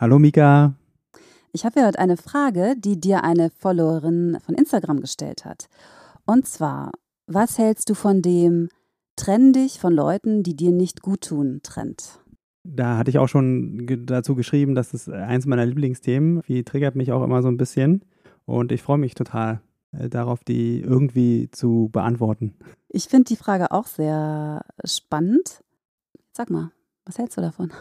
Hallo Mika. Ich habe heute eine Frage, die dir eine Followerin von Instagram gestellt hat. Und zwar, was hältst du von dem Trenn dich von Leuten, die dir nicht gut tun, Trend? Da hatte ich auch schon dazu geschrieben, dass es eins meiner Lieblingsthemen, wie triggert mich auch immer so ein bisschen. Und ich freue mich total äh, darauf, die irgendwie zu beantworten. Ich finde die Frage auch sehr spannend. Sag mal, was hältst du davon?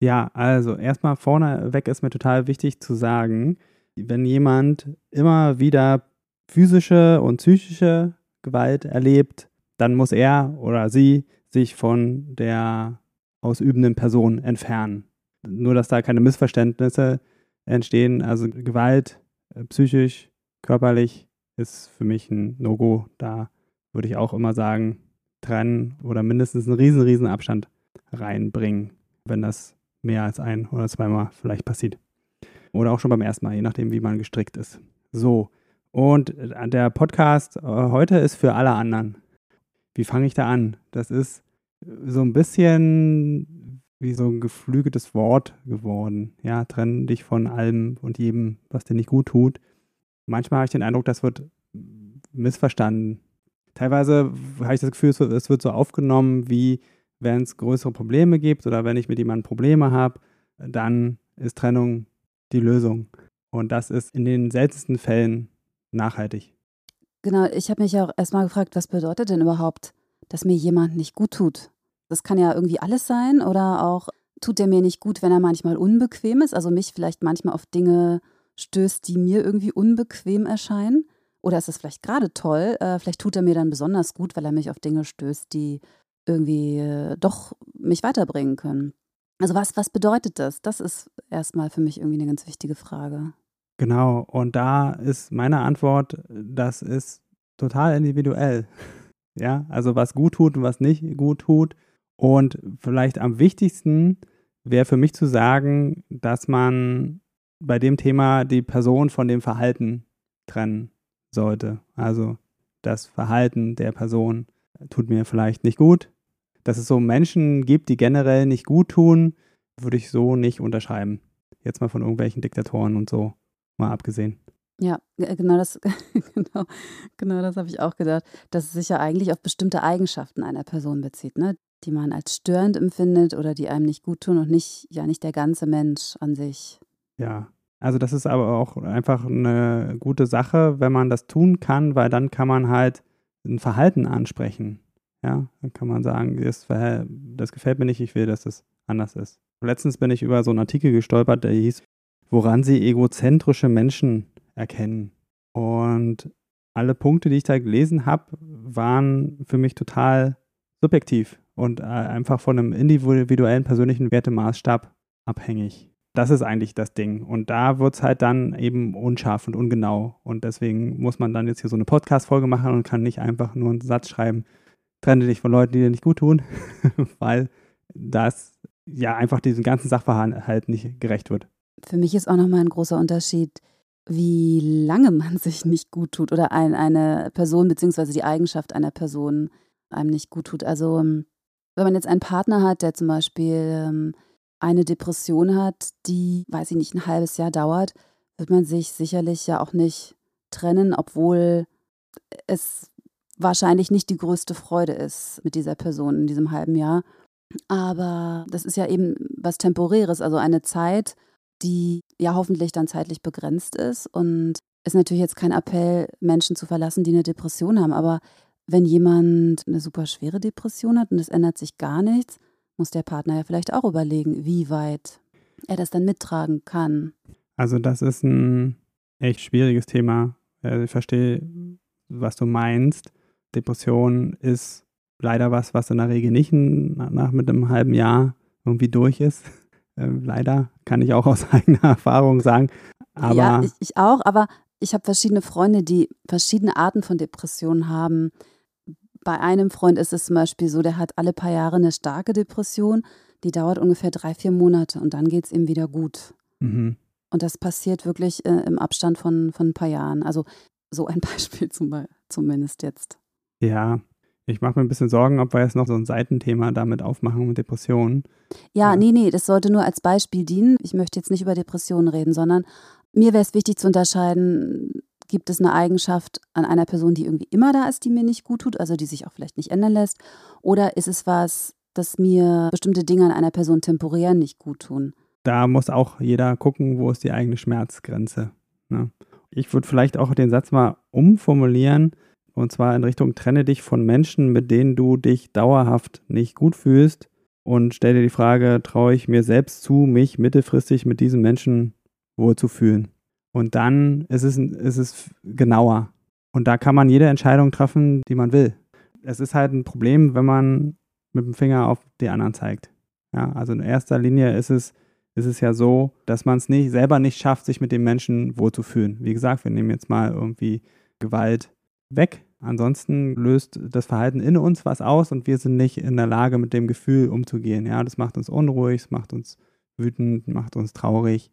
Ja, also erstmal vorneweg ist mir total wichtig zu sagen, wenn jemand immer wieder physische und psychische Gewalt erlebt, dann muss er oder sie sich von der ausübenden Person entfernen. Nur, dass da keine Missverständnisse entstehen. Also Gewalt, äh, psychisch, körperlich, ist für mich ein No-Go. Da würde ich auch immer sagen, trennen oder mindestens einen riesen, riesen Abstand reinbringen, wenn das mehr als ein oder zweimal vielleicht passiert. Oder auch schon beim ersten Mal, je nachdem, wie man gestrickt ist. So, und äh, der Podcast äh, heute ist für alle anderen. Wie fange ich da an? Das ist so ein bisschen wie so ein geflügeltes Wort geworden. Ja, trenn dich von allem und jedem, was dir nicht gut tut. Manchmal habe ich den Eindruck, das wird missverstanden. Teilweise habe ich das Gefühl, es wird so aufgenommen, wie wenn es größere Probleme gibt oder wenn ich mit jemandem Probleme habe, dann ist Trennung die Lösung. Und das ist in den seltensten Fällen nachhaltig. Genau, ich habe mich auch erstmal gefragt, was bedeutet denn überhaupt, dass mir jemand nicht gut tut? Das kann ja irgendwie alles sein oder auch tut er mir nicht gut, wenn er manchmal unbequem ist, also mich vielleicht manchmal auf Dinge stößt, die mir irgendwie unbequem erscheinen. Oder ist es vielleicht gerade toll? Äh, vielleicht tut er mir dann besonders gut, weil er mich auf Dinge stößt, die irgendwie äh, doch mich weiterbringen können. Also was, was bedeutet das? Das ist erstmal für mich irgendwie eine ganz wichtige Frage. Genau, und da ist meine Antwort, das ist total individuell. Ja, also was gut tut und was nicht gut tut. Und vielleicht am wichtigsten wäre für mich zu sagen, dass man bei dem Thema die Person von dem Verhalten trennen sollte. Also das Verhalten der Person tut mir vielleicht nicht gut. Dass es so Menschen gibt, die generell nicht gut tun, würde ich so nicht unterschreiben. Jetzt mal von irgendwelchen Diktatoren und so mal abgesehen. Ja, genau das, genau, genau das habe ich auch gedacht, dass es sich ja eigentlich auf bestimmte Eigenschaften einer Person bezieht, ne? die man als störend empfindet oder die einem nicht gut tun und nicht, ja, nicht der ganze Mensch an sich. Ja, also das ist aber auch einfach eine gute Sache, wenn man das tun kann, weil dann kann man halt ein Verhalten ansprechen. Ja, dann kann man sagen, das, das gefällt mir nicht, ich will, dass es anders ist. Letztens bin ich über so einen Artikel gestolpert, der hieß, woran sie egozentrische Menschen erkennen. Und alle Punkte, die ich da gelesen habe, waren für mich total subjektiv und äh, einfach von einem individuellen persönlichen Wertemaßstab abhängig. Das ist eigentlich das Ding. Und da wird es halt dann eben unscharf und ungenau. Und deswegen muss man dann jetzt hier so eine Podcast-Folge machen und kann nicht einfach nur einen Satz schreiben, trenne dich von Leuten, die dir nicht gut tun, weil das ja einfach diesem ganzen Sachverhalt nicht gerecht wird. Für mich ist auch nochmal ein großer Unterschied, wie lange man sich nicht gut tut oder ein, eine Person beziehungsweise die Eigenschaft einer Person einem nicht gut tut. Also ähm, wenn man jetzt einen Partner hat, der zum Beispiel ähm, eine Depression hat, die, weiß ich nicht, ein halbes Jahr dauert, wird man sich sicherlich ja auch nicht trennen, obwohl es wahrscheinlich nicht die größte Freude ist mit dieser Person in diesem halben Jahr. Aber das ist ja eben was Temporäres, also eine Zeit, die ja hoffentlich dann zeitlich begrenzt ist und ist natürlich jetzt kein Appell, Menschen zu verlassen, die eine Depression haben. Aber wenn jemand eine super schwere Depression hat und es ändert sich gar nichts, muss der Partner ja vielleicht auch überlegen, wie weit er das dann mittragen kann. Also das ist ein echt schwieriges Thema. Äh, ich verstehe, was du meinst. Depression ist leider was, was in der Regel nicht nach mit einem halben Jahr irgendwie durch ist. Äh, leider kann ich auch aus eigener Erfahrung sagen. Aber ja, ich, ich auch, aber ich habe verschiedene Freunde, die verschiedene Arten von Depressionen haben. Bei einem Freund ist es zum Beispiel so, der hat alle paar Jahre eine starke Depression, die dauert ungefähr drei, vier Monate und dann geht es ihm wieder gut. mhm. Und das passiert wirklich äh, im Abstand von, von ein paar Jahren. Also so ein Beispiel zum, zumindest jetzt. Ja, ich mache mir ein bisschen Sorgen, ob wir jetzt noch so ein Seitenthema damit aufmachen mit Depressionen. Ja, Ja. nee, nee, das sollte nur als Beispiel dienen. Ich möchte jetzt nicht über Depressionen reden, sondern mir wäre es wichtig zu unterscheiden, gibt es eine Eigenschaft an einer Person, die irgendwie immer da ist, die mir nicht gut tut, also die sich auch vielleicht nicht ändern lässt, oder ist es was, dass mir bestimmte Dinge an einer Person temporär nicht gut tun? Da muss auch jeder gucken, wo ist die eigene Schmerzgrenze. Ne? Ich würde vielleicht auch den Satz mal umformulieren, und zwar in Richtung trenne dich von Menschen, mit denen du dich dauerhaft nicht gut fühlst und stell dir die Frage, traue ich mir selbst zu, mich mittelfristig mit diesen Menschen wohl zu fühlen. Und dann ist es, ist es genauer. Und da kann man jede Entscheidung treffen, die man will. Es ist halt ein Problem, wenn man mit dem Finger auf die anderen zeigt. Ja, also in erster Linie ist es, ist es ja so, dass man es nicht, selber nicht schafft, sich mit dem Menschen wohlzufühlen. Wie gesagt, wir nehmen jetzt mal irgendwie Gewalt weg. Ansonsten löst das Verhalten in uns was aus und wir sind nicht in der Lage, mit dem Gefühl umzugehen. Ja, das macht uns unruhig, es macht uns wütend, macht uns traurig.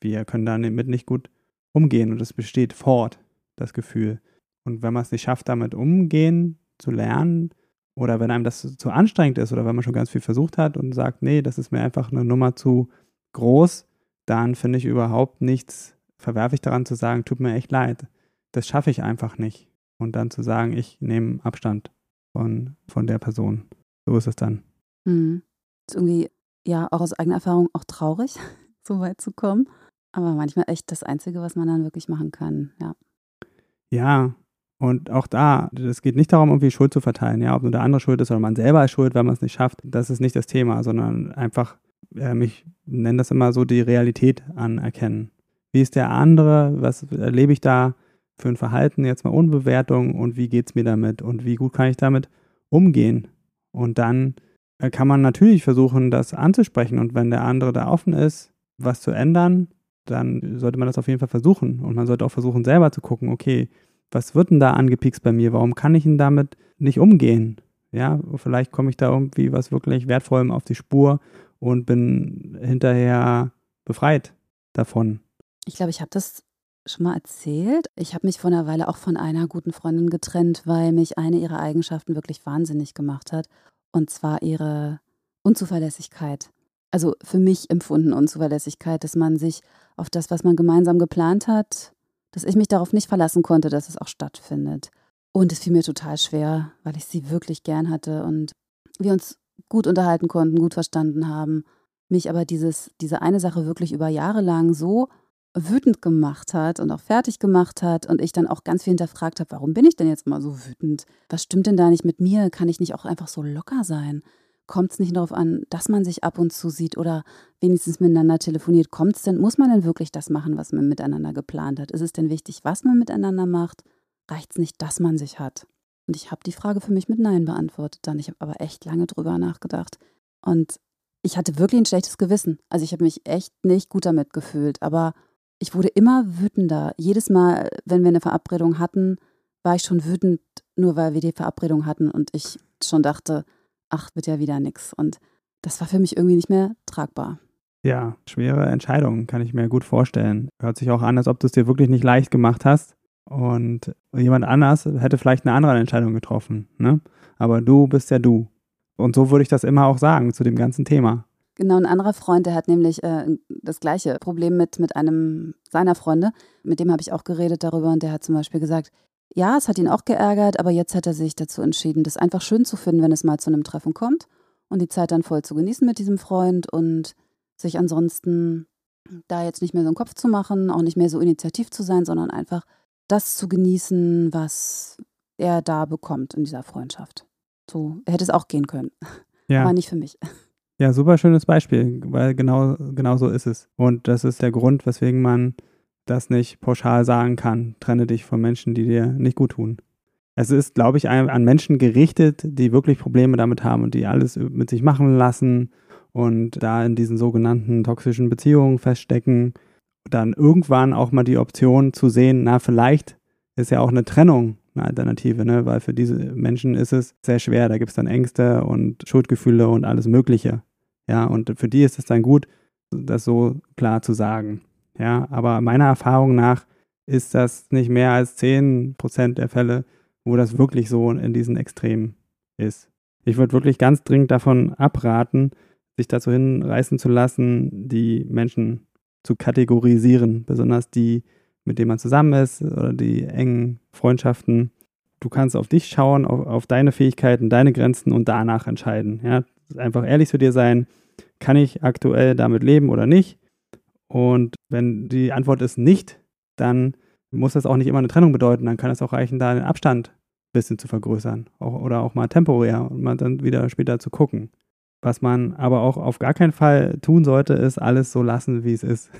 Wir können damit nicht gut umgehen und es besteht fort, das Gefühl. Und wenn man es nicht schafft, damit umgehen zu lernen, oder wenn einem das zu, anstrengend ist oder wenn man schon ganz viel versucht hat und sagt, nee, das ist mir einfach eine Nummer zu groß, dann finde ich überhaupt nichts verwerflich daran zu sagen, tut mir echt leid. Das schaffe ich einfach nicht. Und dann zu sagen, ich nehme Abstand von, von der Person. So ist es dann. Hm. Ist irgendwie, ja, auch aus eigener Erfahrung auch traurig, so weit zu kommen. Aber manchmal echt das Einzige, was man dann wirklich machen kann, ja. Ja, und auch da, es geht nicht darum, irgendwie Schuld zu verteilen, ja, ob nur der andere schuld ist oder man selber ist schuld, wenn man es nicht schafft. Das ist nicht das Thema, sondern einfach, ähm, ich nenne das immer so, die Realität anerkennen. Wie ist der andere? Was erlebe ich da für ein Verhalten? Jetzt mal ohne Bewertung und wie geht es mir damit und wie gut kann ich damit umgehen? Und dann äh, kann man natürlich versuchen, das anzusprechen und wenn der andere da offen ist, was zu ändern, dann sollte man das auf jeden Fall versuchen. Und man sollte auch versuchen, selber zu gucken, okay, was wird denn da angepikst bei mir? Warum kann ich denn damit nicht umgehen? Ja, vielleicht komme ich da irgendwie was wirklich Wertvollem auf die Spur und bin hinterher befreit davon. Ich glaube, ich habe das schon mal erzählt. Ich habe mich vor einer Weile auch von einer guten Freundin getrennt, weil mich eine ihrer Eigenschaften wirklich wahnsinnig gemacht hat. Und zwar ihre Unzuverlässigkeit. Also für mich empfunden Unzuverlässigkeit, dass man sich auf das, was man gemeinsam geplant hat, dass ich mich darauf nicht verlassen konnte, dass es auch stattfindet. Und es fiel mir total schwer, weil ich sie wirklich gern hatte und wir uns gut unterhalten konnten, gut verstanden haben. Mich aber dieses, diese eine Sache wirklich über Jahre lang so wütend gemacht hat und auch fertig gemacht hat und ich dann auch ganz viel hinterfragt habe, warum bin ich denn jetzt mal so wütend? Was stimmt denn da nicht mit mir? Kann ich nicht auch einfach so locker sein? Kommt es nicht darauf an, dass man sich ab und zu sieht oder wenigstens miteinander telefoniert? Kommt es denn, muss man denn wirklich das machen, was man miteinander geplant hat? Ist es denn wichtig, was man miteinander macht? Reicht es nicht, dass man sich hat? Und ich habe die Frage für mich mit Nein beantwortet dann. Ich habe aber echt lange drüber nachgedacht. Und ich hatte wirklich ein schlechtes Gewissen. Also ich habe mich echt nicht gut damit gefühlt. Aber ich wurde immer wütender. Jedes Mal, wenn wir eine Verabredung hatten, war ich schon wütend, nur weil wir die Verabredung hatten und ich schon dachte, ach, wird ja wieder nix. Und das war für mich irgendwie nicht mehr tragbar. Ja, schwere Entscheidung, kann ich mir gut vorstellen. Hört sich auch an, als ob du es dir wirklich nicht leicht gemacht hast. Und jemand anders hätte vielleicht eine andere Entscheidung getroffen. Ne? Aber du bist ja du. Und so würde ich das immer auch sagen zu dem ganzen Thema. Genau, ein anderer Freund, der hat nämlich äh, das gleiche Problem mit, mit einem seiner Freunde. Mit dem habe ich auch geredet darüber und der hat zum Beispiel gesagt, ja, es hat ihn auch geärgert, aber jetzt hat er sich dazu entschieden, das einfach schön zu finden, wenn es mal zu einem Treffen kommt und die Zeit dann voll zu genießen mit diesem Freund und sich ansonsten da jetzt nicht mehr so einen Kopf zu machen, auch nicht mehr so initiativ zu sein, sondern einfach das zu genießen, was er da bekommt in dieser Freundschaft. So, er hätte es auch gehen können, Ja. aber nicht für mich. Ja, super schönes Beispiel, weil genau, genau so ist es. Und das ist der Grund, weswegen man das nicht pauschal sagen kann. Trenne dich von Menschen, die dir nicht gut tun. Es ist, glaube ich, an Menschen gerichtet, die wirklich Probleme damit haben und die alles mit sich machen lassen und da in diesen sogenannten toxischen Beziehungen feststecken, dann irgendwann auch mal die Option zu sehen, na, vielleicht ist ja auch eine Trennung eine Alternative, ne? weil für diese Menschen ist es sehr schwer. Da gibt es dann Ängste und Schuldgefühle und alles Mögliche. Ja, und für die ist es dann gut, das so klar zu sagen. Ja, aber meiner Erfahrung nach ist das nicht mehr als 10% der Fälle, wo das wirklich so in diesen Extremen ist. Ich würde wirklich ganz dringend davon abraten, sich dazu hinreißen zu lassen, die Menschen zu kategorisieren, besonders die, mit denen man zusammen ist oder die engen Freundschaften. Du kannst auf dich schauen, auf, auf deine Fähigkeiten, deine Grenzen und danach entscheiden. Ja? Einfach ehrlich zu dir sein, kann ich aktuell damit leben oder nicht? Und wenn die Antwort ist nicht, dann muss das auch nicht immer eine Trennung bedeuten. Dann kann es auch reichen, da den Abstand ein bisschen zu vergrößern auch, oder auch mal temporär und mal dann wieder später zu gucken. Was man aber auch auf gar keinen Fall tun sollte, ist alles so lassen, wie es ist.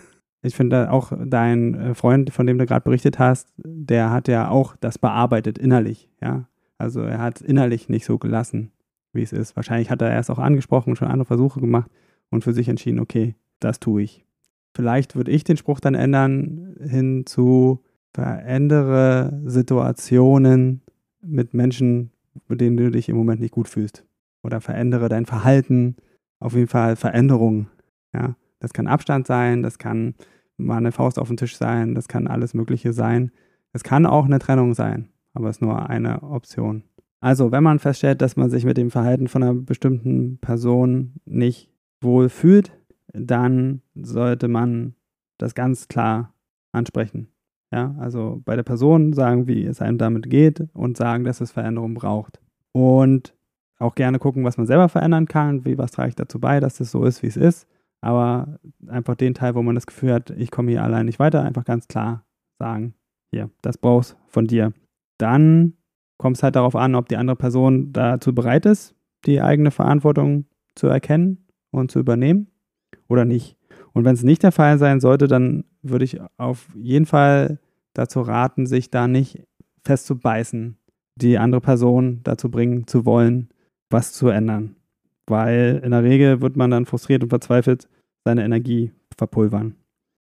Ich finde auch dein äh, Freund, von dem du gerade berichtet hast, der hat ja auch das bearbeitet innerlich, ja. Also er hat innerlich nicht so gelassen, wie es ist. Wahrscheinlich hat er erst auch angesprochen und schon andere Versuche gemacht und für sich entschieden, okay, das tue ich. Vielleicht würde ich den Spruch dann ändern hin zu verändere Situationen mit Menschen, mit denen du dich im Moment nicht gut fühlst oder verändere dein Verhalten. Auf jeden Fall Veränderung. Ja, das kann Abstand sein, das kann mal eine Faust auf den Tisch sein, das kann alles Mögliche sein. Es kann auch eine Trennung sein, aber es ist nur eine Option. Also, wenn man feststellt, dass man sich mit dem Verhalten von einer bestimmten Person nicht wohl fühlt, dann sollte man das ganz klar ansprechen. Ja, also bei der Person sagen, wie es einem damit geht und sagen, dass es Veränderung braucht. Und auch gerne gucken, was man selber verändern kann, wie was trage ich dazu bei, dass es so ist, wie es ist. Aber einfach den Teil, wo man das Gefühl hat, ich komme hier allein nicht weiter, einfach ganz klar sagen, hier, das brauchst von dir. Dann kommt es halt darauf an, ob die andere Person dazu bereit ist, die eigene Verantwortung zu erkennen und zu übernehmen oder nicht. Und wenn es nicht der Fall sein sollte, dann würde ich auf jeden Fall dazu raten, sich da nicht festzubeißen, die andere Person dazu bringen zu wollen, was zu ändern. Weil in der Regel wird man dann frustriert und verzweifelt seine Energie verpulvern.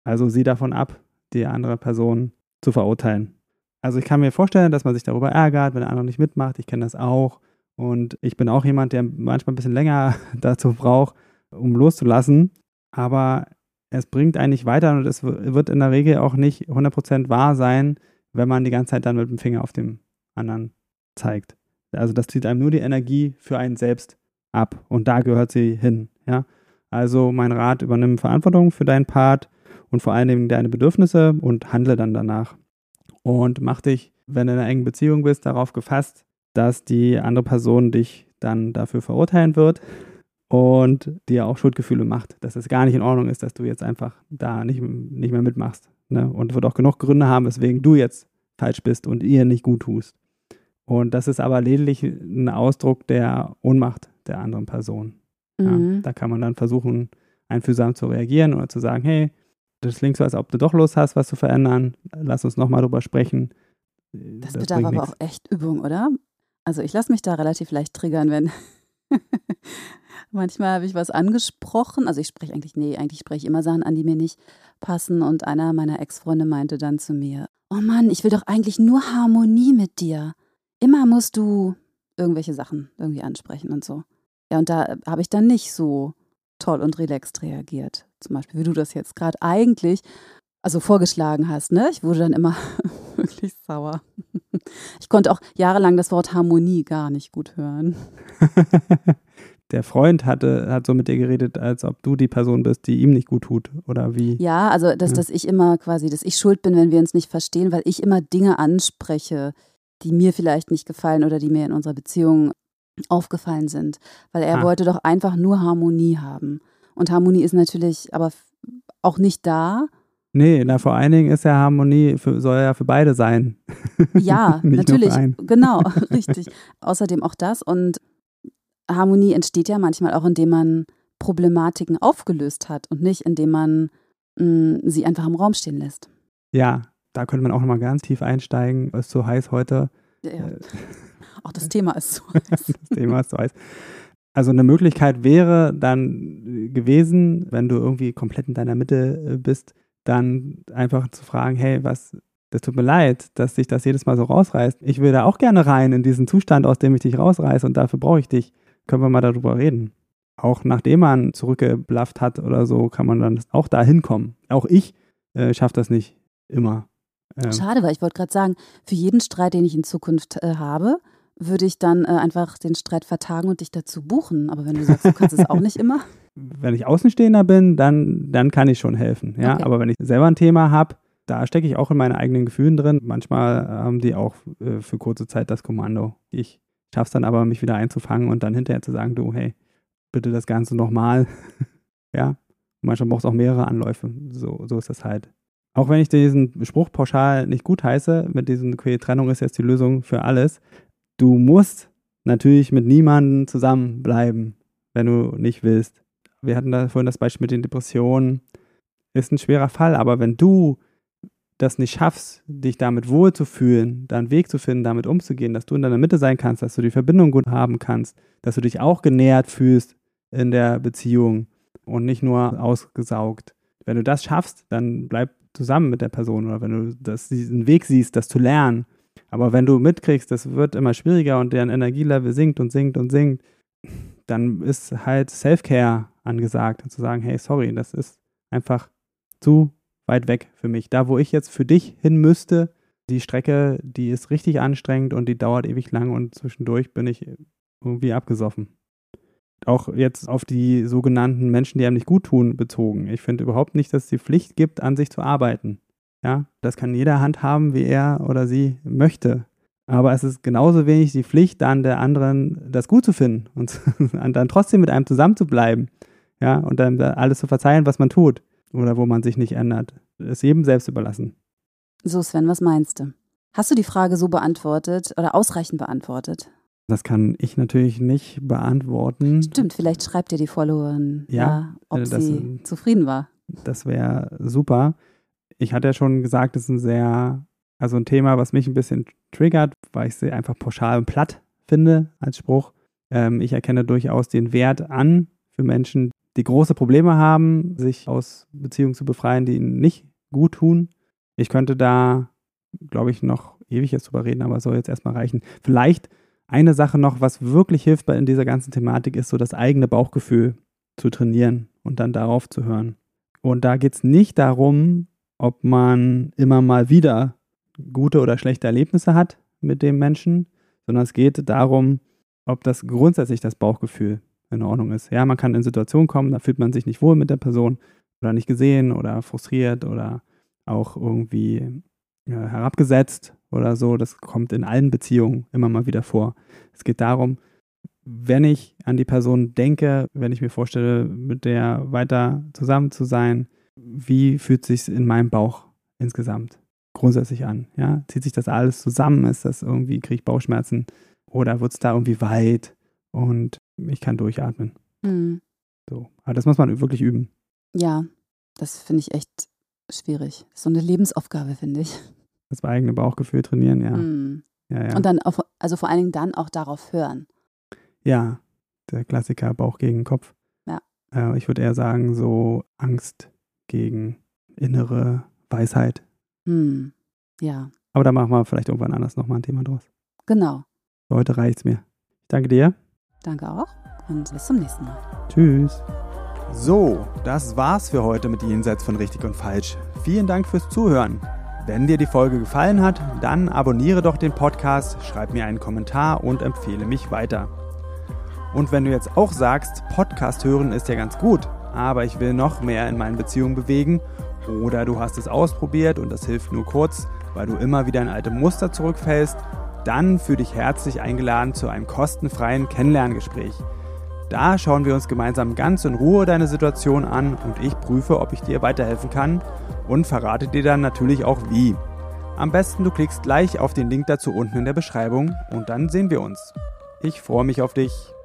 Also sieh davon ab, die andere Person zu verurteilen. Also ich kann mir vorstellen, dass man sich darüber ärgert, wenn der andere nicht mitmacht. Ich kenne das auch. Und ich bin auch jemand, der manchmal ein bisschen länger dazu braucht, um loszulassen. Aber es bringt einen nicht weiter und es wird in der Regel auch nicht 100% wahr sein, wenn man die ganze Zeit dann mit dem Finger auf dem anderen zeigt. Also das zieht einem nur die Energie für einen selbst ab und da gehört sie hin. Ja? Also mein Rat, übernimm Verantwortung für deinen Part und vor allen Dingen deine Bedürfnisse und handle dann danach. Und mach dich, wenn du in einer engen Beziehung bist, darauf gefasst, dass die andere Person dich dann dafür verurteilen wird und dir auch Schuldgefühle macht, dass es gar nicht in Ordnung ist, dass du jetzt einfach da nicht, nicht mehr mitmachst. Ne? Und wird auch genug Gründe haben, weswegen du jetzt falsch bist und ihr nicht gut tust. Und das ist aber lediglich ein Ausdruck der Ohnmacht der anderen Person. Mhm. Ja, da kann man dann versuchen, einfühlsam zu reagieren oder zu sagen, hey, das klingt so, als ob du doch Lust hast, was zu verändern. Lass uns nochmal drüber sprechen. Das, das bedarf aber nichts. auch echt Übung, oder? Also ich lasse mich da relativ leicht triggern, wenn manchmal habe ich was angesprochen. Also ich spreche eigentlich, nee, eigentlich spreche ich immer Sachen an, die mir nicht passen. Und einer meiner Ex-Freunde meinte dann zu mir, oh Mann, ich will doch eigentlich nur Harmonie mit dir immer musst du irgendwelche Sachen irgendwie ansprechen und so. Ja, und da habe ich dann nicht so toll und relaxed reagiert. Zum Beispiel, wie du das jetzt gerade eigentlich, also vorgeschlagen hast, ne? Ich wurde dann immer wirklich sauer. Ich konnte auch jahrelang das Wort Harmonie gar nicht gut hören. Der Freund hatte, hat so mit dir geredet, als ob du die Person bist, die ihm nicht gut tut, oder wie? Ja, also dass, ja. dass ich immer quasi, dass ich schuld bin, wenn wir uns nicht verstehen, weil ich immer Dinge anspreche, die mir vielleicht nicht gefallen oder die mir in unserer Beziehung aufgefallen sind. Weil er ah. wollte doch einfach nur Harmonie haben. Und Harmonie ist natürlich aber auch nicht da. Nee, na vor allen Dingen ist ja Harmonie, für, soll ja für beide sein. Ja, natürlich. Genau, richtig. Außerdem auch das. Und Harmonie entsteht ja manchmal auch, indem man Problematiken aufgelöst hat und nicht, indem man mh, mm, sie einfach im Raum stehen lässt. Ja, da könnte man auch nochmal ganz tief einsteigen. Es ist so heiß heute. Ja, auch das Thema ist so heiß. das Thema ist so heiß. Also eine Möglichkeit wäre dann gewesen, wenn du irgendwie komplett in deiner Mitte äh, bist, dann einfach zu fragen, hey, was, das tut mir leid, dass dich das jedes Mal so rausreißt. Ich will da auch gerne rein in diesen Zustand, aus dem ich dich rausreiße und dafür brauche ich dich. Können wir mal darüber reden. Auch nachdem man zurückgeblafft hat oder so, kann man dann auch da hinkommen. Auch ich äh, schaffe das nicht immer. Ähm. Schade, weil ich wollte gerade sagen, für jeden Streit, den ich in Zukunft äh, habe, würde ich dann äh, einfach den Streit vertagen und dich dazu buchen. Aber wenn du sagst, du kannst es auch nicht immer. Wenn ich Außenstehender bin, dann, dann kann ich schon helfen. Ja? Okay. Aber wenn ich selber ein Thema habe, da stecke ich auch in meinen eigenen Gefühlen drin. Manchmal haben die auch äh, für kurze Zeit das Kommando. Ich schaffe es dann aber, mich wieder einzufangen und dann hinterher zu sagen, du, hey, bitte das Ganze nochmal. ja. Und manchmal braucht es auch mehrere Anläufe. So, so ist das halt. Auch wenn ich diesen Spruch pauschal nicht gut heiße, mit diesem, okay, Trennung ist jetzt die Lösung für alles, du musst natürlich mit niemandem zusammenbleiben, wenn du nicht willst. Wir hatten da vorhin das Beispiel mit den Depressionen. Ist ein schwerer Fall, aber wenn du das nicht schaffst, dich damit wohlzufühlen, da einen Weg zu finden, damit umzugehen, dass du in deiner Mitte sein kannst, dass du die Verbindung gut haben kannst, dass du dich auch genährt fühlst in der Beziehung und nicht nur ausgesaugt. Wenn du das schaffst, dann bleib zusammen mit der Person oder wenn du das, diesen Weg siehst, das zu lernen. Aber wenn du mitkriegst, das wird immer schwieriger und deren Energielevel sinkt und sinkt und sinkt, dann ist halt Self-Care angesagt und zu sagen, hey, sorry, das ist einfach zu weit weg für mich. Da, wo ich jetzt für dich hin müsste, die Strecke, die ist richtig anstrengend und die dauert ewig lang und zwischendurch bin ich irgendwie abgesoffen. Auch jetzt auf die sogenannten Menschen, die einem nicht gut tun, bezogen. Ich finde überhaupt nicht, dass es die Pflicht gibt, an sich zu arbeiten. Ja, das kann jeder handhaben, wie er oder sie möchte. Aber es ist genauso wenig die Pflicht, dann der anderen das gut zu finden und dann trotzdem mit einem zusammen zu bleiben. Ja, und dann alles zu verzeihen, was man tut oder wo man sich nicht ändert. Ist jedem selbst überlassen. So, Sven, was meinst du? Hast du die Frage so beantwortet oder ausreichend beantwortet? Das kann ich natürlich nicht beantworten. Stimmt, vielleicht schreibt dir die Followerin, ja, ja ob das, sie zufrieden war. Das wäre super. Ich hatte ja schon gesagt, es ist ein sehr, also ein Thema, was mich ein bisschen triggert, weil ich sie einfach pauschal und platt finde als Spruch. Ähm, ich erkenne durchaus den Wert an für Menschen, die große Probleme haben, sich aus Beziehungen zu befreien, die ihnen nicht gut tun. Ich könnte da, glaube ich, noch ewig jetzt drüber reden, aber soll jetzt erstmal reichen. Vielleicht eine Sache noch, was wirklich hilft in dieser ganzen Thematik, ist so das eigene Bauchgefühl zu trainieren und dann darauf zu hören. Und da geht es nicht darum, ob man immer mal wieder gute oder schlechte Erlebnisse hat mit dem Menschen, sondern es geht darum, ob das grundsätzlich das Bauchgefühl in Ordnung ist. Ja, man kann in Situationen kommen, da fühlt man sich nicht wohl mit der Person oder nicht gesehen oder frustriert oder auch irgendwie ja, äh, herabgesetzt oder so. Das kommt in allen Beziehungen immer mal wieder vor. Es geht darum, wenn ich an die Person denke, wenn ich mir vorstelle, mit der weiter zusammen zu sein, wie fühlt sich in meinem Bauch insgesamt grundsätzlich an? Ja, zieht sich das alles zusammen? Ist das irgendwie kriege ich Bauchschmerzen oder wird es da irgendwie weit? Und ich kann durchatmen. Mhm. So. Aber das muss man wirklich üben. Ja, das finde ich echt schwierig. So eine Lebensaufgabe, finde ich. Das eigene Bauchgefühl trainieren, ja. Mhm. ja, ja. Und dann, auf, also vor allen Dingen dann auch darauf hören. Ja, der Klassiker Bauch gegen Kopf. Ja. Äh, ich würde eher sagen, so Angst gegen innere Weisheit. Mhm. Ja. Aber da machen wir vielleicht irgendwann anders nochmal ein Thema draus. Genau. Für heute reicht's mir. Ich danke dir. Danke auch und bis zum nächsten Mal. Tschüss. So, das war's für heute mit Jenseits von Richtig und Falsch. Vielen Dank fürs Zuhören. Wenn dir die Folge gefallen hat, dann abonniere doch den Podcast, schreib mir einen Kommentar und empfehle mich weiter. Und wenn du jetzt auch sagst, Podcast hören ist ja ganz gut, aber ich will noch mehr in meinen Beziehungen bewegen, oder du hast es ausprobiert und das hilft nur kurz, weil du immer wieder in alte Muster zurückfällst, dann fühle dich herzlich eingeladen zu einem kostenfreien Kennenlerngespräch. Da schauen wir uns gemeinsam ganz in Ruhe deine Situation an und ich prüfe, ob ich dir weiterhelfen kann und verrate dir dann natürlich auch wie. Am besten du klickst gleich auf den Link dazu unten in der Beschreibung und dann sehen wir uns. Ich freue mich auf dich.